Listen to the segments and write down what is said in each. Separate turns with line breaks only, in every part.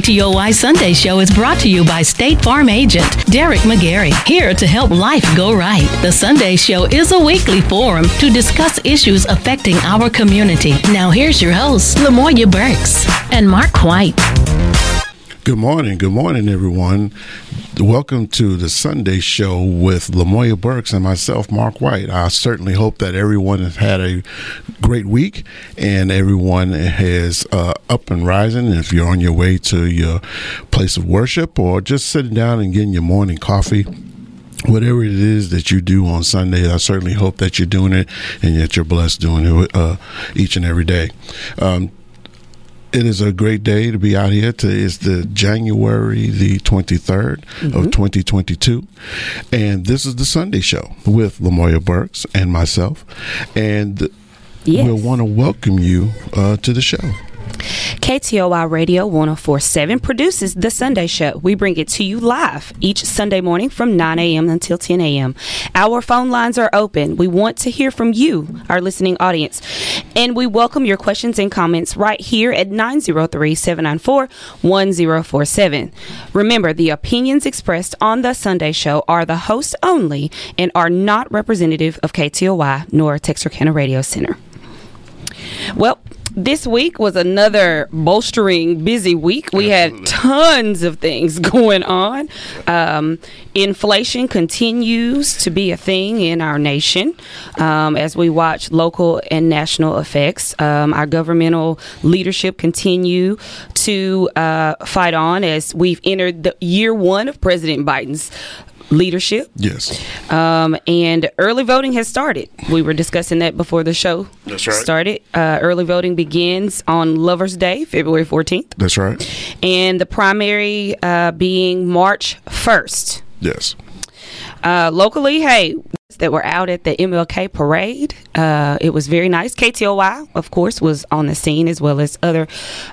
KTOY Sunday Show is brought to you by State Farm agent Derek McGarry, here to help life go right. The Sunday Show is a weekly forum to discuss issues affecting our community. Now, here's your hosts, Lamoya Burks and Mark White.
Good morning. Good morning, everyone. Welcome to the Sunday show with Lamoya Burks and myself, Mark White. I certainly hope that everyone has had a great week and everyone has uh, up and rising. If you're on your way to your place of worship or just sitting down and getting your morning coffee, whatever it is that you do on Sunday, I certainly hope that you're doing it and that you're blessed doing it uh, each and every day. Um, it is a great day to be out here. Today is the January the 23rd mm-hmm. of 2022. And this is the Sunday show with Lamoya Burks and myself. And yes. we'll want to welcome you uh, to the show.
KTOY Radio 1047 produces The Sunday Show. We bring it to you live each Sunday morning from 9 a.m. until 10 a.m. Our phone lines are open. We want to hear from you, our listening audience. And we welcome your questions and comments right here at 903 794 1047. Remember, the opinions expressed on The Sunday Show are the host only and are not representative of KTOY nor Texarkana Radio Center. Well, this week was another bolstering, busy week. We Absolutely. had tons of things going on. Um, inflation continues to be a thing in our nation um, as we watch local and national effects. Um, our governmental leadership continue to uh, fight on as we've entered the year one of President Biden's leadership.
Yes.
Um, and early voting has started. We were discussing that before the show
That's right.
started. Uh, early voting begins on Lover's Day, February 14th.
That's right.
And the primary uh, being March 1st.
Yes.
Uh, locally, hey, that were out at the MLK parade. Uh, it was very nice. KTOY, of course, was on the scene as well as other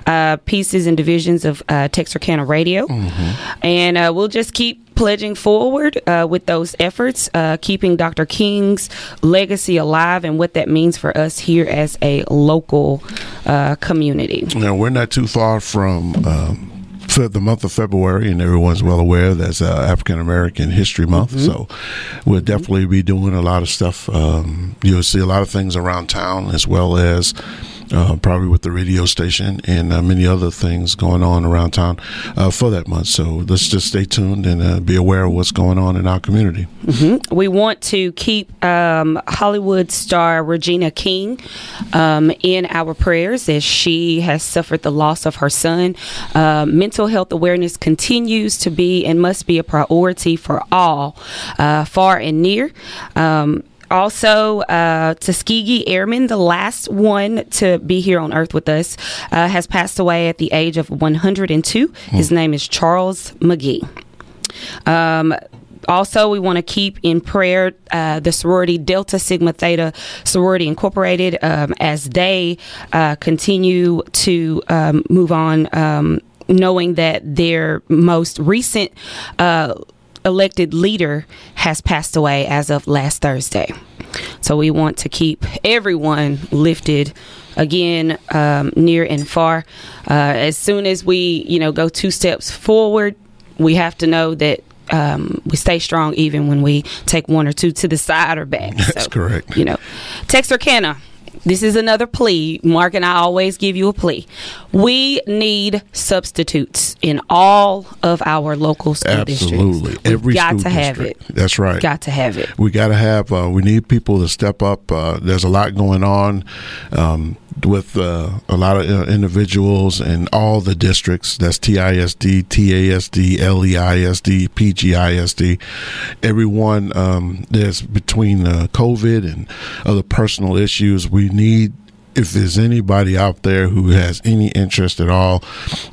uh, pieces and divisions of uh, Texarkana Radio. Mm-hmm. And uh, we'll just keep pledging forward uh, with those efforts, uh, keeping Dr. King's legacy alive and what that means for us here as a local uh, community.
Now, we're not too far from. Um, the month of February, and everyone's well aware that's uh, African American History Month. Mm-hmm. So we'll definitely be doing a lot of stuff. Um, you'll see a lot of things around town, as well as uh, probably with the radio station and uh, many other things going on around town uh, for that month. So let's just stay tuned and uh, be aware of what's going on in our community.
Mm-hmm. We want to keep um, Hollywood star Regina King um, in our prayers as she has suffered the loss of her son. Uh, mental health awareness continues to be and must be a priority for all, uh, far and near. Um, also, uh, Tuskegee Airman, the last one to be here on Earth with us, uh, has passed away at the age of 102. His hmm. name is Charles McGee. Um, also, we want to keep in prayer uh, the sorority Delta Sigma Theta Sorority Incorporated um, as they uh, continue to um, move on, um, knowing that their most recent uh, elected leader has passed away as of last Thursday. So we want to keep everyone lifted again, um, near and far. Uh, as soon as we, you know, go two steps forward, we have to know that um, we stay strong even when we take one or two to the side or back.
That's so, correct.
You know, Texarkana this is another plea. Mark and I always give you a plea. We need substitutes in all of our local school
Absolutely.
districts. Every got to district. have it.
That's right.
Got to have it.
We got to have. Uh, we need people to step up. Uh, there's a lot going on. Um, with uh, a lot of uh, individuals in all the districts. That's TISD, TASD, LEISD, PGISD. Everyone um, there's between uh, COVID and other personal issues. We need if there's anybody out there who has any interest at all,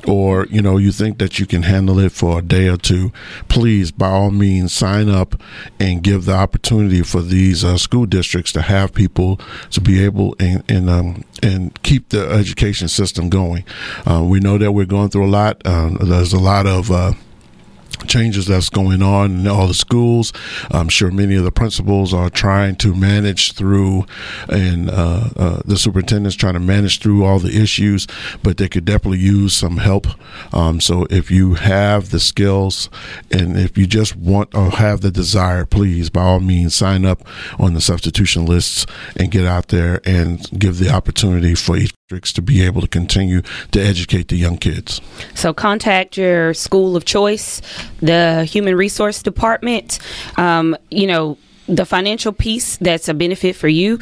or you know you think that you can handle it for a day or two, please by all means sign up and give the opportunity for these uh, school districts to have people to be able and and um, and keep the education system going. Uh, we know that we're going through a lot. Um, there's a lot of uh, changes that's going on in all the schools. I'm sure many of the principals are trying to manage through, and uh, uh, the superintendent's trying to manage through all the issues, but they could definitely use some help. Um, so if you have the skills and if you just want or have the desire, please, by all means, sign up on the substitution lists and get out there and give the opportunity for each to be able to continue to educate the young kids.
So contact your school of choice, the human resource department. Um, you know, the financial piece that's a benefit for you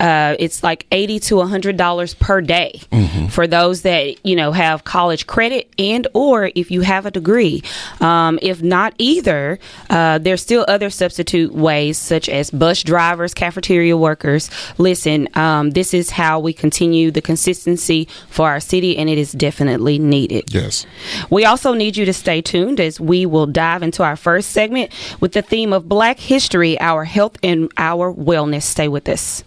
uh, it's like eighty to hundred dollars per day mm-hmm. for those that you know have college credit and or if you have a degree. Um, if not either, uh, there's still other substitute ways such as bus drivers, cafeteria workers. Listen, um, this is how we continue the consistency for our city, and it is definitely needed.
Yes.
We also need you to stay tuned as we will dive into our first segment with the theme of Black History, our health and our wellness. Stay with us.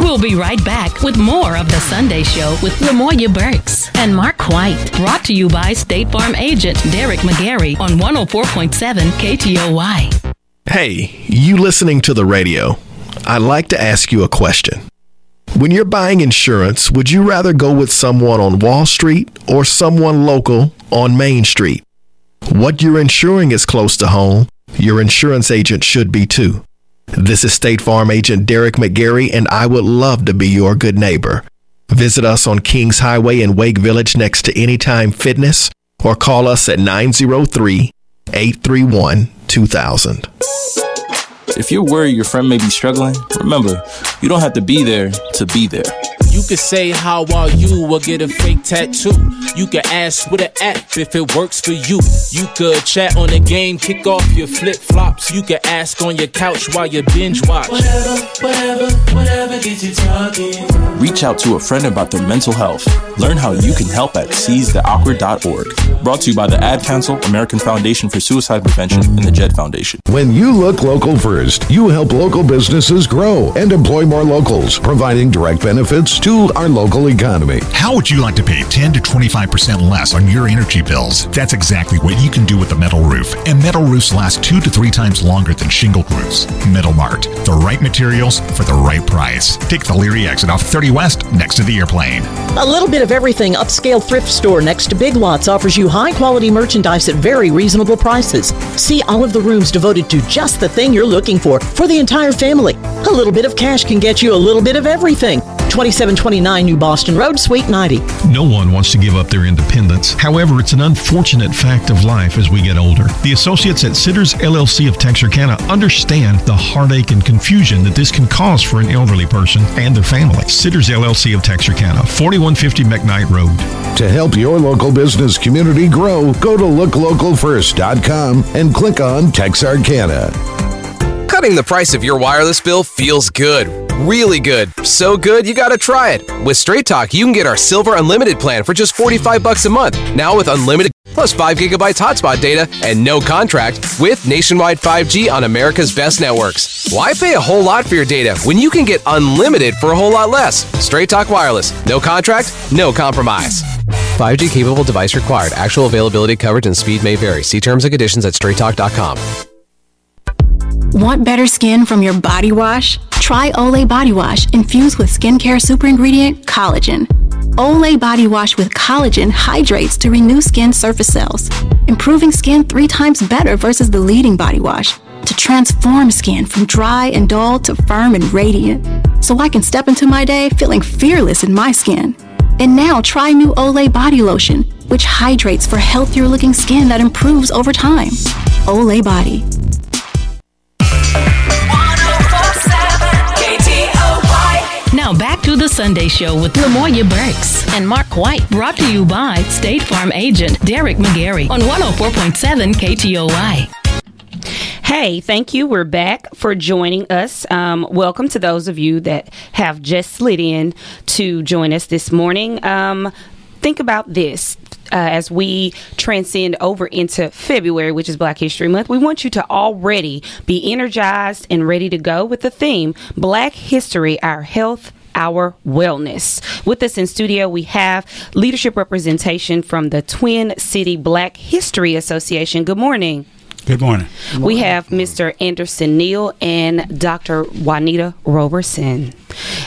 We'll be right back with more of The Sunday Show with Lamoya Burks and Mark White. Brought to you by State Farm agent Derek McGarry on 104.7 KTOY.
Hey, you listening to the radio? I'd like to ask you a question. When you're buying insurance, would you rather go with someone on Wall Street or someone local on Main Street? What you're insuring is close to home. Your insurance agent should be too. This is State Farm agent Derek McGarry, and I would love to be your good neighbor. Visit us on Kings Highway in Wake Village next to Anytime Fitness or call us at 903 831 2000.
If you're worried your friend may be struggling, remember, you don't have to be there to be there.
You can say, How are you? or get a fake tattoo. You can ask with an app if it works for you. You could chat on the game, kick off your flip flops. You can ask on your couch while you binge watch.
Whatever, whatever, whatever gets you talking.
Reach out to a friend about their mental health. Learn how you can help at seizetheawkward.org. Brought to you by the Ad Council, American Foundation for Suicide Prevention, and the JED Foundation.
When you look local first, you help local businesses grow and employ more locals, providing direct benefits to our local economy.
How would you like to pay 10 to 25% less on your energy bills? That's exactly what you can do with a metal roof. And metal roofs last two to three times longer than shingled roofs. Metal Mart, the right materials for the right price. Take the Leary exit off 30 West next to the airplane.
A little bit of everything upscale thrift store next to Big Lots offers you high quality merchandise at very reasonable prices. See all of the rooms devoted to just the thing you're looking for for the entire family. A little bit of cash can get you a little bit of everything. 2729 New Boston Road, Suite 90.
No one wants to give up their independence. However, it's an unfortunate fact of life as we get older. The associates at Sitters LLC of Texarkana understand the heartache and confusion that this can cause for an elderly person and their family. Sitters LLC of Texarkana, 4150 McKnight Road.
To help your local business community grow, go to looklocalfirst.com and click on Texarkana.
Cutting the price of your wireless bill feels good. Really good. So good, you gotta try it. With Straight Talk, you can get our Silver Unlimited plan for just 45 bucks a month. Now with unlimited plus 5 gigabytes hotspot data and no contract with nationwide 5G on America's best networks. Why pay a whole lot for your data when you can get unlimited for a whole lot less? Straight Talk Wireless. No contract, no compromise. 5G capable device required. Actual availability, coverage, and speed may vary. See terms and conditions at straighttalk.com.
Want better skin from your body wash? Try Olay Body Wash infused with skincare super ingredient collagen. Olay Body Wash with collagen hydrates to renew skin surface cells, improving skin three times better versus the leading body wash to transform skin from dry and dull to firm and radiant. So I can step into my day feeling fearless in my skin. And now try new Olay Body Lotion, which hydrates for healthier looking skin that improves over time. Olay Body.
Now back to the Sunday Show with Lamoya Burks and Mark White, brought to you by State Farm agent Derek McGarry on 104.7 KTOY.
Hey, thank you. We're back for joining us. Um, welcome to those of you that have just slid in to join us this morning. Um, think about this. Uh, as we transcend over into February, which is Black History Month, we want you to already be energized and ready to go with the theme Black History, Our Health our wellness. With us in studio, we have leadership representation from the Twin City Black History Association. Good morning.
Good morning.
We have Mr. Anderson Neal and Dr. Juanita Roberson.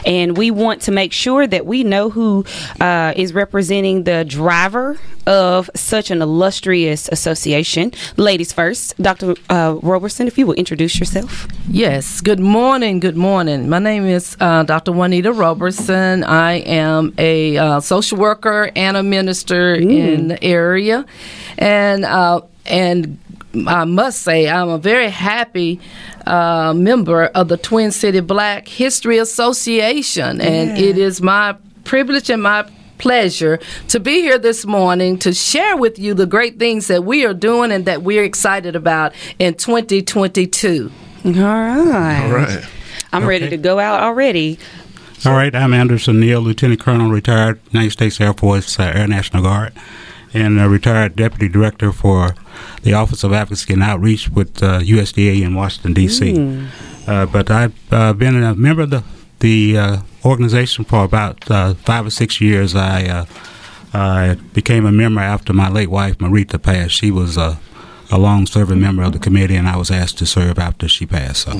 And we want to make sure that we know who uh, is representing the driver of such an illustrious association. Ladies first, Dr. Uh, Roberson, if you will introduce yourself.
Yes, good morning. Good morning. My name is uh, Dr. Juanita Roberson. I am a uh, social worker and a minister
Mm.
in the area. And, uh, and I must say, I'm a very happy uh, member of the Twin City Black History Association, and
Yeah.
it is my privilege and my pleasure to be here this morning to share with you the great things that we are doing and that we're excited about in 2022.
All right.
All right.
I'm ready to go out already.
All right, I'm Anderson Neal, Lieutenant Colonel, retired United States Air Force uh, Air National Guard, and a retired Deputy Director for the Office of Advocacy and Outreach with uh, USDA in Washington, D.C.
Mm.
Uh, but I've uh, been a member of the, the uh, organization for about uh, five or six years. I, uh, I became a member after my late wife, Marita, passed. She was uh, a long serving member of the committee, and I was asked to serve after she passed. So,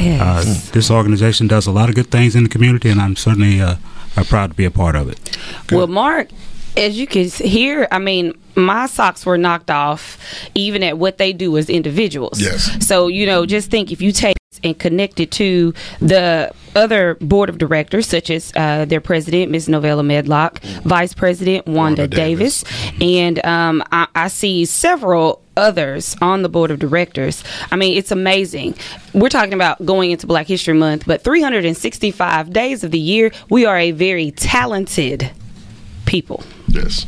Yes.
uh, this organization does a lot of good things in the community, and I'm certainly uh, uh, proud to be a part of it.
Well, Mark, as you can hear, I mean, my socks were knocked off even at what they do as individuals.
Yes.
So, you know, just think if you take and connect it to the other board of directors, such as uh, their president, Ms. Novella Medlock, vice president, Wanda, Davis, and um, I, I see several others on the board of directors. I mean, it's amazing. We're talking about going into Black History Month, but 365 days of the year, we are a very talented people.
Yes.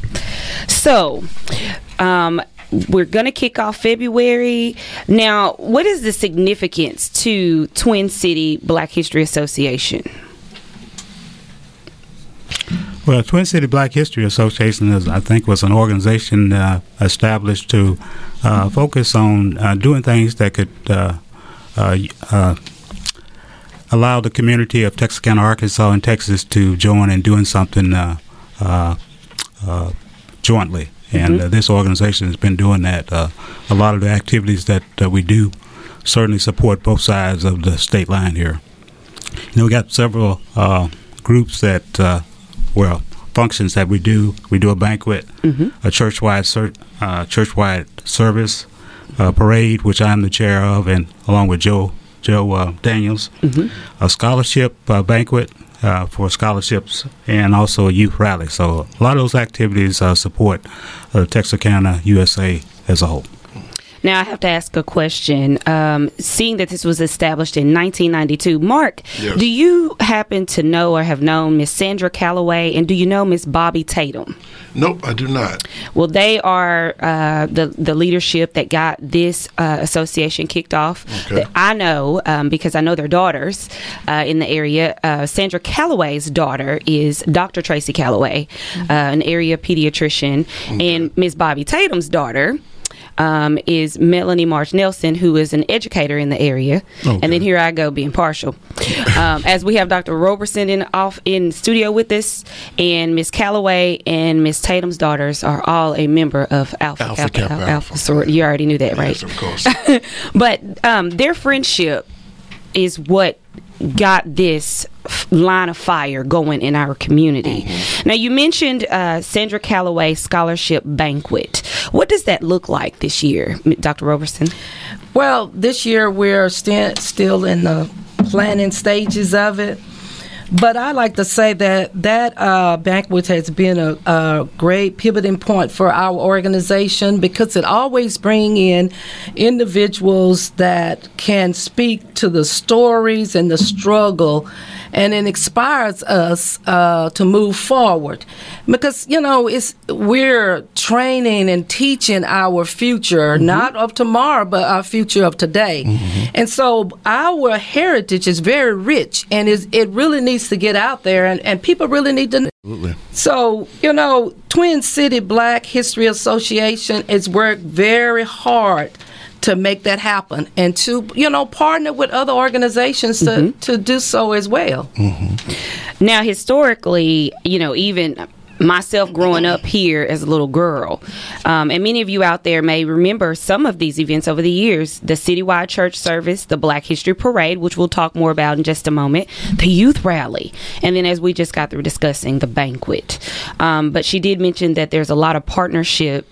So, um, we're going to kick off February. Now, what is the significance to Twin City Black History Association?
Well, Twin City Black History Association, is, I think, was an organization uh, established to uh, focus on uh, doing things that could uh, uh, uh, allow the community of Texarkana, Arkansas, and Texas to join in doing something jointly. And
Mhm.
uh, this organization has been doing that. Uh, a lot of the activities that uh, we do certainly support both sides of the state line here. You know, we got several uh, groups that, uh, well, functions that we do. We do a banquet,
Mhm.
a churchwide ser- uh, churchwide service, a parade, which I'm the chair of, and along with Joe Joe uh, Daniels,
Mhm.
a scholarship uh, banquet uh, for scholarships, and also a youth rally. So a lot of those activities uh, support uh, Texarkana, USA as a whole.
Now, I have to ask a question. Um, seeing that this was established in 1992, Mark,
Yes.
do you happen to know or have known Miss Sandra Calloway, and do you know Miss Bobby Tatum?
Nope, I do not.
Well, they are uh, the the leadership that got this uh, association kicked off.
Okay.
That I know um, because I know their daughters uh, in the area. Uh, Sandra Calloway's daughter is Dr. Tracy Calloway, uh, an area pediatrician, and Miss Bobby Tatum's daughter. Um, is Melanie March Nelson, who is an educator in the area, and then here I go being partial. Um, as we have Dr. Roberson in off in studio with us, and Miss Calloway and Miss Tatum's daughters are all a member of Alpha,
Alpha
Kappa,
Kappa
Alpha,
Alpha.
Sorority. You already knew that, right?
Yes, of course.
but um, their friendship is what got this line of fire going in our community. Now, you mentioned uh, Sandra Calloway Scholarship Banquet. What does that look like this year, Dr. Roberson?
Well, this year we're sti- still in the planning stages of it. But I like to say that that uh, banquet has been a, a great pivoting point for our organization because it always brings in individuals that can speak to the stories and the struggle, and it inspires us uh, to move forward. Because you know, it's we're training and teaching our future, not of tomorrow, but our future of today. And so our heritage is very rich, and is it really needs to get out there, and, and people really need to.
Absolutely.
So, you know, Twin City Black History Association has worked very hard to make that happen and to you know partner with other organizations to,
Mm-hmm.
to do so as well.
Now, historically, you know, even myself growing up here as a little girl, um, and many of you out there may remember some of these events over the years the citywide church service, the Black History Parade, which we'll talk more about in just a moment, the youth rally, and then as we just got through discussing, the banquet. Um, but she did mention that there's a lot of partnership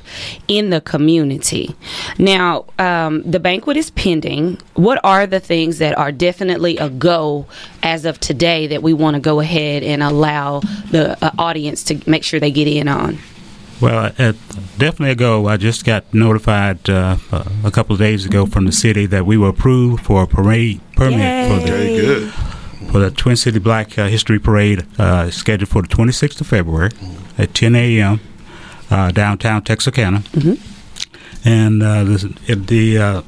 in the community. Now, um, the banquet is pending. What are the things that are definitely a go as of today that we want to go ahead and allow the uh, audience to make sure they get in on?
Well, uh, definitely ago, I just got notified uh, a couple of days ago from the city that we were approved for a parade permit for the
Very good.
for the Twin City Black uh, History Parade uh, scheduled for the 26th of February at 10 a.m. Uh, downtown Texarkana, and uh, this, it, the uh,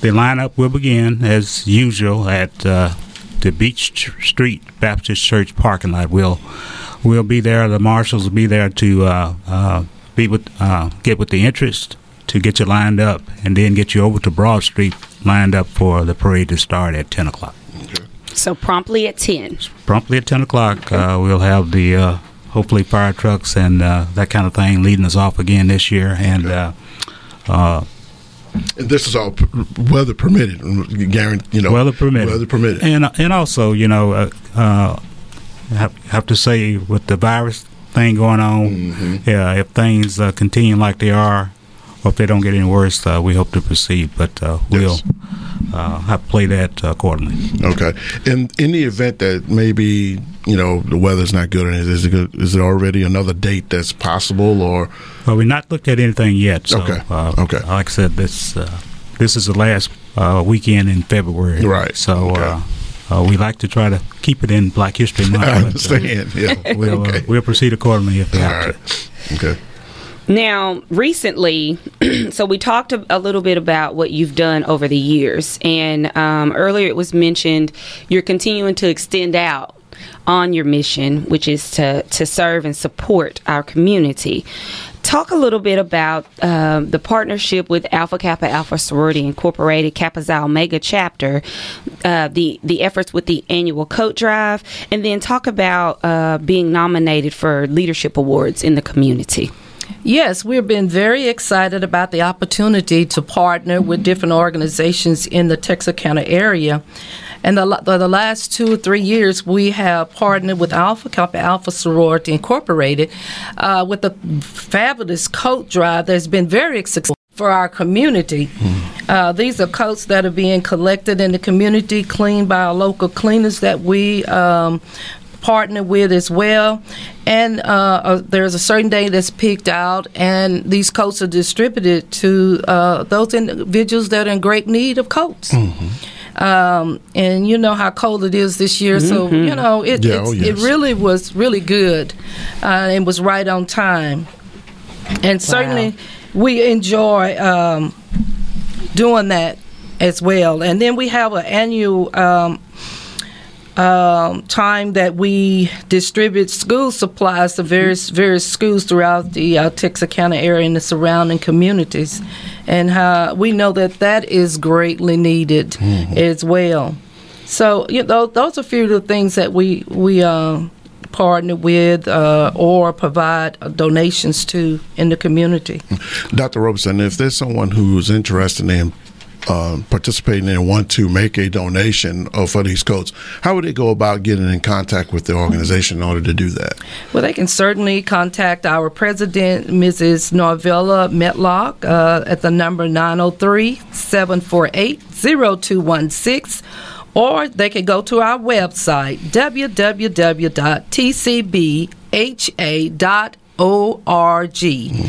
the lineup will begin as usual at uh, the Beach Street Baptist Church parking lot. We'll we'll be there. The marshals will be there to uh, uh, be with uh, get with the interest to get you lined up, and then get you over to Broad Street lined up for the parade to start at 10 o'clock.
So promptly at 10.
Promptly at 10 o'clock, uh, we'll have the uh, hopefully fire trucks and uh, that kind of thing leading us off again this year, and. Uh, uh,
And this is all p- weather permitted, guaranteed. You know,
weather permitted.
Weather permitted.
And and also, you know, uh, uh, have have to say with the virus thing going on,
Mm-hmm.
yeah, if things uh, continue like they are, or if they don't get any worse, uh, we hope to proceed. But uh, we'll uh, have to play that accordingly.
Okay. And in the event that maybe you know the weather's not good, and is it good, is there already another date that's possible, or
Well, we've not looked at anything yet. So,
Okay.
Uh,
Okay.
Like I said, this uh, this is the last uh, weekend in February.
Right.
So.
Okay.
Uh, uh, we like to try to keep it in Black History Month.
I
but, uh,
yeah.
we'll uh, we'll proceed accordingly if we have
All
to.
Okay.
Now, recently, so we talked a, a little bit about what you've done over the years, and um, earlier it was mentioned you're continuing to extend out on your mission, which is to to serve and support our community. Talk a little bit about um, the partnership with Alpha Kappa Alpha Sorority Incorporated, Kappa Xi Omega chapter, uh, the the efforts with the annual coat drive, and then talk about uh, being nominated for leadership awards in the community.
Yes, we've been very excited about the opportunity to partner with different organizations in the Texarkana area. And the, the, last two or three years, we have partnered with Alpha Kappa Alpha Sorority Incorporated uh, with a fabulous coat drive that's been very successful for our community. Uh, these are coats that are being collected in the community, cleaned by our local cleaners that we um, partner with as well. And uh, uh, there's a certain day that's picked out, and these coats are distributed to uh, those individuals that are in great need of coats. Um, and you know how cold it is this year, so
Mhm.
you know it.
Yeah,
it's-
oh,
It really was really good, uh, and was right on time. And certainly, we enjoy um, doing that as well. And then we have an annual um, um, time that we distribute school supplies to various various schools throughout the uh, County area and the surrounding communities, and how we know that that is greatly needed as well. So you know, those are a few of the things that we we uh, partner with uh, or provide uh, donations to in the community.
Dr. Roberson, if there's someone who's interested in uh, participating and want to make a donation uh, for these coats, how would they go about getting in contact with the organization in order to do that?
Well, they can certainly contact our president, Mrs. Norvella Metlock, uh, at the number 903 748 0216, or they can go to our website, www.tcbha.org.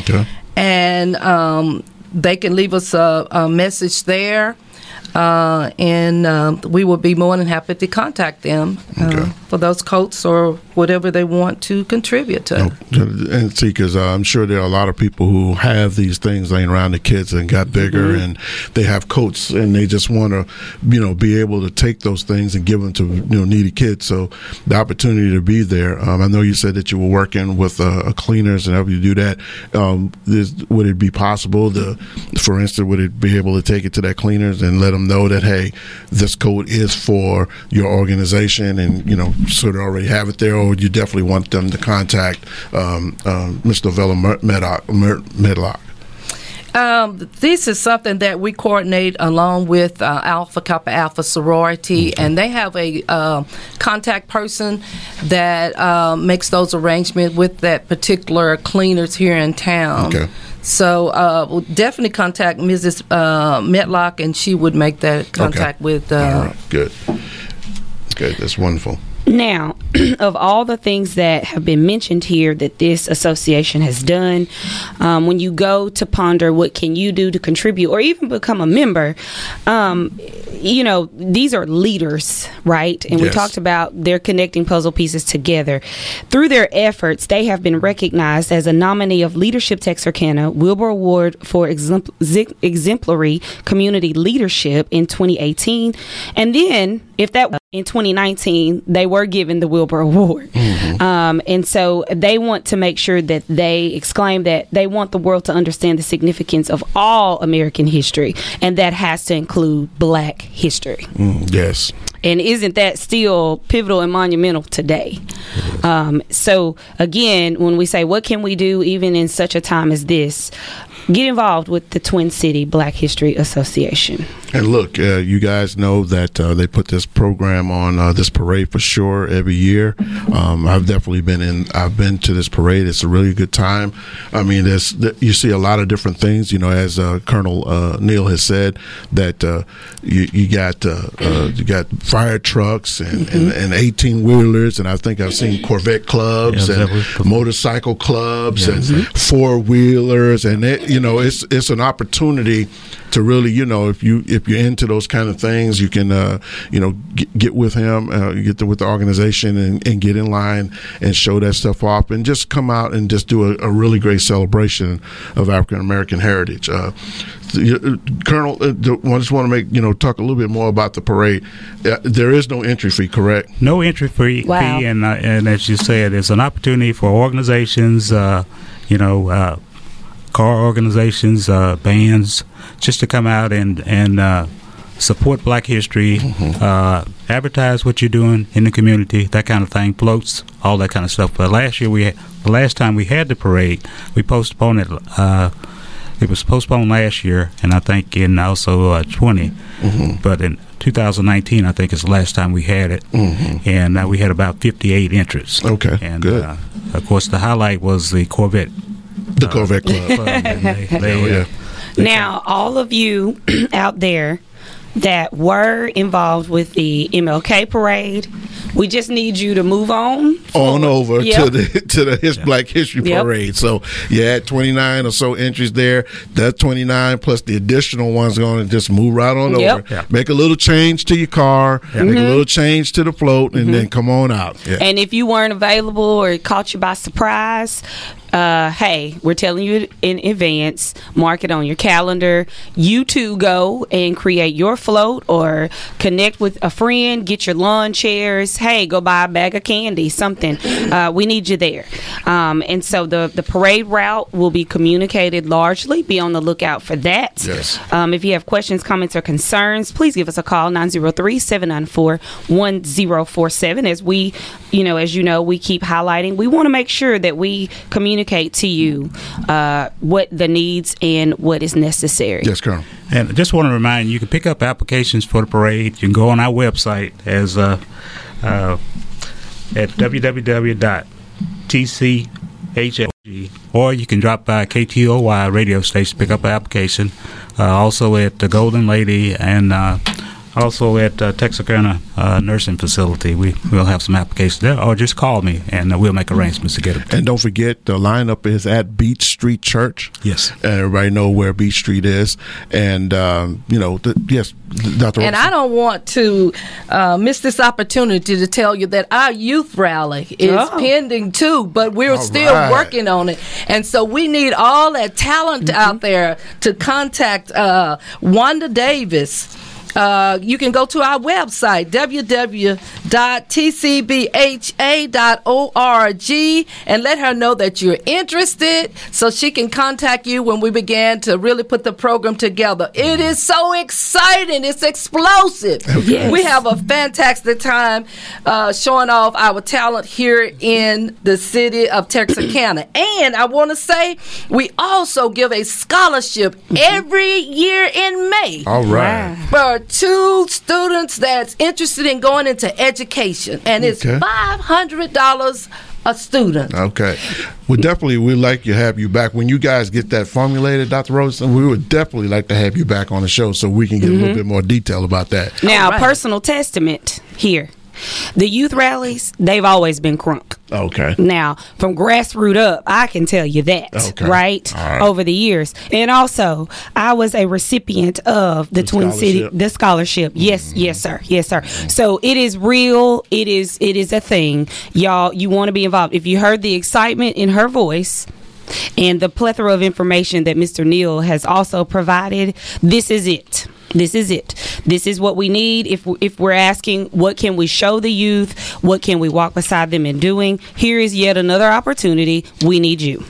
Okay.
And um, they can leave us a, a message there. Uh, and um, we will be more than happy to contact them uh, for those coats or whatever they want to contribute to.
And see, because uh, I'm sure there are a lot of people who have these things laying around the kids and got bigger,
Mhm.
and they have coats, and they just want to, you know, be able to take those things and give them to you know needy kids. So the opportunity to be there. Um, I know you said that you were working with uh, cleaners and help you do that. Um, would it be possible to, for instance, would it be able to take it to that cleaners and let them know that hey, this coat is for your organization, and you know, sort of already have it there, or you definitely want them to contact um, um, Mr. Vella Medlock? Medlock?
Um, this is something that we coordinate along with uh, Alpha Kappa Alpha sorority, and they have a uh, contact person that uh, makes those arrangements with that particular cleaners here in town.
Okay.
So uh, we'll definitely contact Mrs. Uh, Metlock, and she would make that contact with. Uh,
Good. Good. That's wonderful.
Now, of all the things that have been mentioned here that this association has done, um, when you go to ponder what can you do to contribute or even become a member, um, you know these are leaders, right? And we talked about they're connecting puzzle pieces together. Through their efforts, they have been recognized as a nominee of Leadership Texarkana, Wilbur Award for exempl- exemplary community leadership in 2018, and then if that in 2019 they were given the wilbur award um, and so they want to make sure that they exclaim that they want the world to understand the significance of all american history and that has to include black history
Mm, yes.
and isn't that still pivotal and monumental today? Um, so again, when we say what can we do even in such a time as this, get involved with the Twin City Black History Association.
And look, uh, you guys know that uh, they put this program on uh, this parade for sure every year. Um, I've definitely been in. I've been to this parade. It's a really good time. I mean, there's you see a lot of different things. You know, as uh, Colonel uh, Neal has said, that uh, you, you got uh, uh, you got fire trucks and, and, and 18 wheelers, and I think I've seen Corvette clubs
Yeah,
and motorcycle clubs
Yeah,
and
mhm.
four wheelers, and it, you know, it's it's an opportunity to really, you know, if you if you're into those kind of things, you can, uh, you know, get, get with him, uh, get the, with the organization, and, and get in line and show that stuff off, and just come out and just do a, a really great celebration of African American heritage. Uh, uh, Colonel, uh, the- I just want to make you know talk a little bit more about the parade. Uh, there is no entry fee, correct?
No entry fee,
Wow.
fee and uh, and as you said, it's an opportunity for organizations, uh, you know, uh, car organizations, uh, bands, just to come out and and uh, support Black History, uh, advertise what you're doing in the community, that kind of thing, floats, all that kind of stuff. But last year we, had, the last time we had the parade, we postponed it. Uh, it was postponed last year, and I think in also uh, 20. But in 2019, I think is the last time we had it, and uh, we had about 58 entrants.
Okay,
and
good.
Uh, of course, the highlight was the Corvette.
The Corvette Club.
and they, they,
yeah.
Now, all of you out there that were involved with the MLK parade, we just need you to move on.
on over
Yep.
to the to the his Black History
Yep.
Parade. So you had 29 or so entries there. That's 29 plus the additional ones going to just move right on
Yep.
over.
Yeah.
Make a little change to your car. Make a
Mhm.
little change to the float, and then come on out. Yeah.
And if you weren't available or it caught you by surprise, uh, hey, we're telling you in advance. Mark it on your calendar. You too go and create your float or connect with a friend. Get your lawn chairs. Hey, go buy a bag of candy, something. Uh, we need you there. Um, and so the the parade route will be communicated largely. Be on the lookout for that.
Yes.
Um, if you have questions, comments, or concerns, please give us a call 903 794 1047. As we, you know, as you know, we keep highlighting, we want to make sure that we communicate to you uh, what the needs and what is necessary.
Yes, Colonel.
And I just want to remind you, you can pick up applications for the parade. You can go on our website as uh, uh, at www.tchg, or you can drop by KTOY radio station to pick up an application. Uh, also at the Golden Lady and uh, Also at uh, Texarkana uh, Nursing Facility, we will have some applications there, or just call me and uh, we'll make arrangements to get them.
And don't forget, the lineup is at Beach Street Church.
Yes.
And everybody know where Beach Street is. And, um, you know, the, yes, Dr.
And I don't want to uh, miss this opportunity to tell you that our youth rally is
Oh.
pending too, but we're
All
still
right.
working on it. And so we need all that talent
Mm-hmm.
out there to contact uh, Wanda Davis. Uh, you can go to our website www.tcbha.org and let her know that you're interested so she can contact you when we begin to really put the program together. It is so exciting, it's explosive.
Yes.
We have a fantastic time uh, showing off our talent here in the city of Texarkana. and I want to say we also give a scholarship every year in May
All right.
for two students that's interested in going into education, and it's
Okay.
five hundred dollars a student.
Okay. Well, definitely, we'd like to have you back. When you guys get that formulated, Dr. Rosen, we would definitely like to have you back on the show so we can get a little mm-hmm. bit more detail about that.
Now,
All right.
personal testament here. The youth rallies, they've always been crunk.
Okay.
Now, from grassroots up, I can tell you that,
Okay.
right?
Right.
Over the years. And also, I was a recipient of the, Twin City
scholarship? Mm-hmm.
the scholarship. Yes, yes, sir. Yes, sir. So it is real. It is it is a thing. Y'all, you want to be involved. If you heard the excitement in her voice, and the plethora of information that Mr. Neal has also provided, this is it. This is it. This is what we need. If if we're asking, what can we show the youth? What can we walk beside them in doing? Here is yet another opportunity. We need you.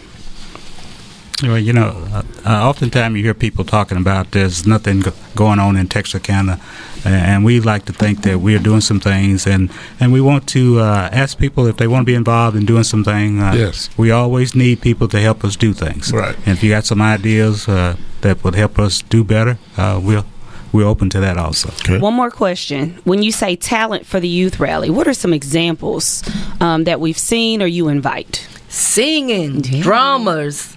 Well, you know, uh, uh, oftentimes you hear people talking about there's nothing go- going on in Texarkana, a- and we like to think that we're doing some things, and, and we want to uh, ask people if they want to be involved in doing something. Uh,
Yes.
We always need people to help us do things.
Right.
And if you got some ideas uh, that would help us do better, uh, we'll, we're open to that also.
Okay.
One more question. When you say talent for the youth rally, what are some examples um, that we've seen or you invite?
Singing, drummers,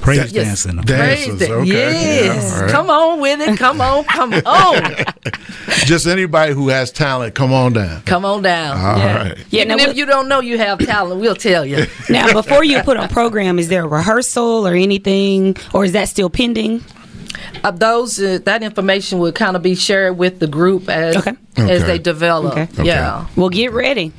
Praise
Yes.
dancing.
Dancers,
praise-
okay.
Yes,
Yeah, all right.
come on with it. Come on, come on,
Just anybody who has talent, come on down.
come on down.
All right.
Yeah,
Even
now,
if you don't know you have talent, we'll tell you.
now before you put on program, is there a rehearsal or anything, or is that still pending?
Uh, those uh, that information will kind of be shared with the group as
Okay.
as
Okay.
they develop.
Okay.
Yeah.
Well, get ready.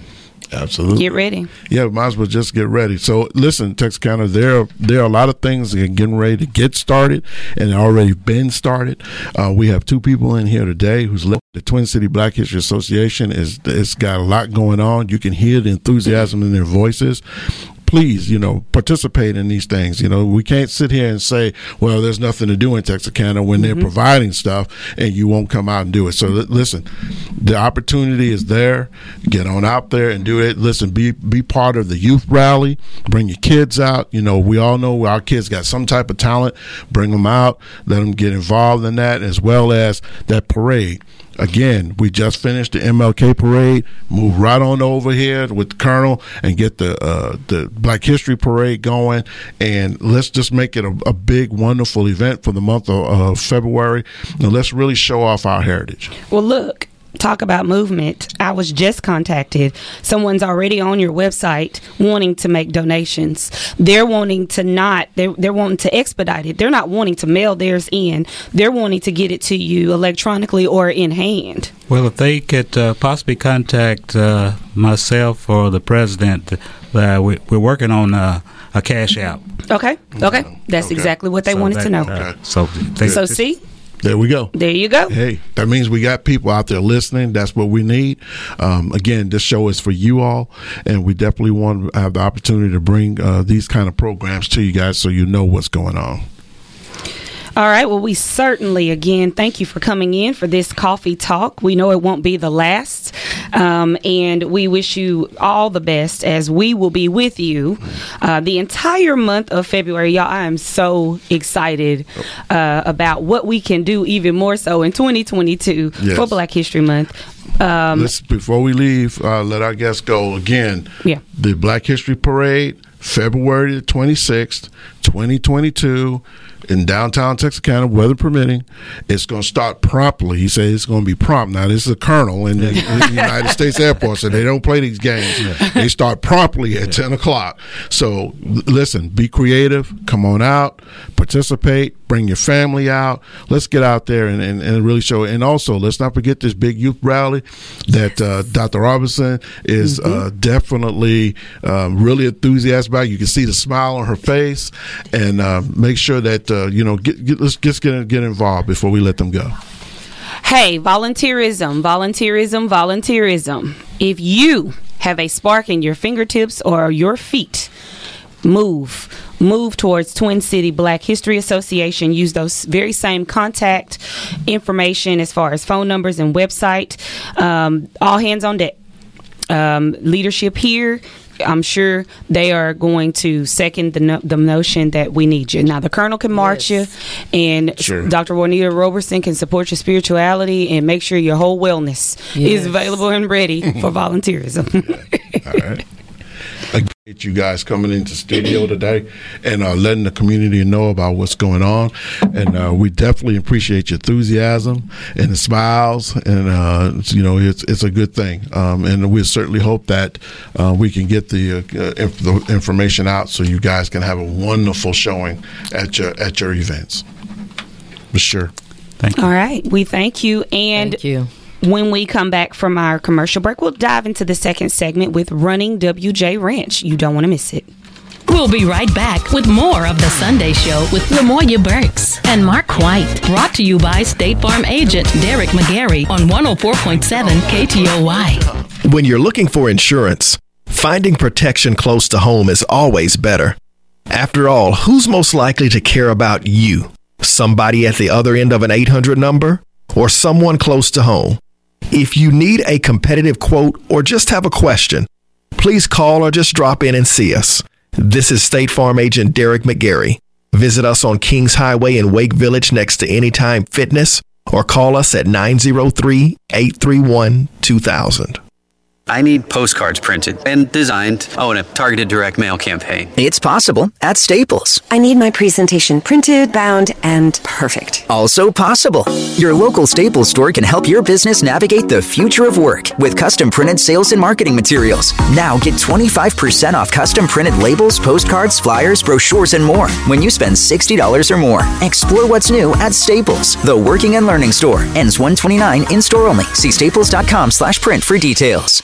Absolutely.
Get ready.
Yeah, might as well just get ready. So listen, Texarkana, there there are a lot of things that are getting ready to get started and already been started. Uh, we have two people in here today who's led the Twin City Black History Association is it's got a lot going on. You can hear the enthusiasm in their voices. Please, you know, participate in these things. You know, we can't sit here and say, "Well, there's nothing to do in Texarkana" when they're mm-hmm. providing stuff and you won't come out and do it. So, li- listen, the opportunity is there. Get on out there and do it. Listen, be be part of the youth rally. Bring your kids out. You know, we all know our kids got some type of talent. Bring them out. Let them get involved in that, as well as that parade. Again, we just finished the MLK parade. Move right on over here with the Colonel and get the uh, the Black History Parade going. And let's just make it a, a big, wonderful event for the month of uh, February. And let's really show off our heritage.
Well, look, talk about movement. I was just contacted. Someone's already on your website wanting to make donations. They're wanting to not, they're, they're wanting to expedite it. They're not wanting to mail theirs in. They're wanting to get it to you electronically or in hand.
Well, if they could uh, possibly contact uh, myself or the president, uh, we, we're working on uh, a cash out.
Okay. Okay. That's exactly what they
So
wanted
that,
to know.
uh, so, they,
so, see,
There we go.
there you go.
Hey, that means we got people out there listening. That's what we need. Um, again, this show is for you all, and we definitely want to have the opportunity to bring uh, these kind of programs to you guys so you know what's going on.
All right. Well, we certainly, again, thank you for coming in for this coffee talk. We know it won't be the last. Um, and we wish you all the best as we will be with you uh, the entire month of February. Y'all, I am so excited uh, about what we can do even more so in 2022
Yes.
for Black History Month. Um,
Let's before we leave, uh, let our guests go again.
Yeah.
The Black History Parade, February the twenty sixth, twenty twenty two. In downtown Texarkana, weather permitting. It's going to start promptly. He said it's going to be prompt. Now, this is a colonel in the, in the United States Air Force, and they don't play these games. They start promptly at 10 o'clock. So, listen, be creative, come on out, participate, bring your family out. Let's get out there and, and, and really show it. And also, let's not forget this big youth rally that uh, Dr. Robinson is uh, definitely um, really enthusiastic about. You can see the smile on her face, and uh, make sure that uh, you know get, get, let's just get get involved before we let them go.
Hey, volunteerism, volunteerism, volunteerism. If you have a spark in your fingertips or your feet, move. Move towards Twin City Black History Association. Use those very same contact information as far as phone numbers and website. Um, all hands on deck. Um, leadership here. I'm sure they are going to second the, no- the notion that we need you. Now, the Colonel can march you, and
Sure.
Dr. Juanita Roberson can support your spirituality and make sure your whole wellness
Yes.
is available and ready for volunteerism.
All right. I appreciate you guys coming into studio today and uh, letting the community know about what's going on. And uh, we definitely appreciate your enthusiasm and the smiles. And uh, you know, it's it's a good thing. Um, and we certainly hope that uh, we can get the, uh, inf- the information out so you guys can have a wonderful showing at your at your events. For sure. Thank you.
All right. We thank you. And
Thank you.
When we come back from our commercial break, we'll dive into the second segment with Running WJ Ranch. You don't want to miss it.
We'll be right back with more of the Sunday Show with Lamoya Burks and Mark White. Brought to you by State Farm agent Derek McGarry on 104.7 KTOY.
When you're looking for insurance, finding protection close to home is always better. After all, who's most likely to care about you? Somebody at the other end of an 800 number or someone close to home? If you need a competitive quote or just have a question, please call or just drop in and see us. This is State Farm agent Derek McGarry. Visit us on Kings Highway in Wake Village next to Anytime Fitness or call us at 903 831 2000.
I need postcards printed and designed. Oh, and a targeted direct mail campaign.
It's possible at Staples.
I need my presentation printed, bound, and perfect.
Also possible. Your local Staples store can help your business navigate the future of work with custom printed sales and marketing materials. Now get 25% off custom printed labels, postcards, flyers, brochures, and more when you spend $60 or more. Explore what's new at Staples, the working and learning store. Ends 129 in store only. See staples.com slash print for details.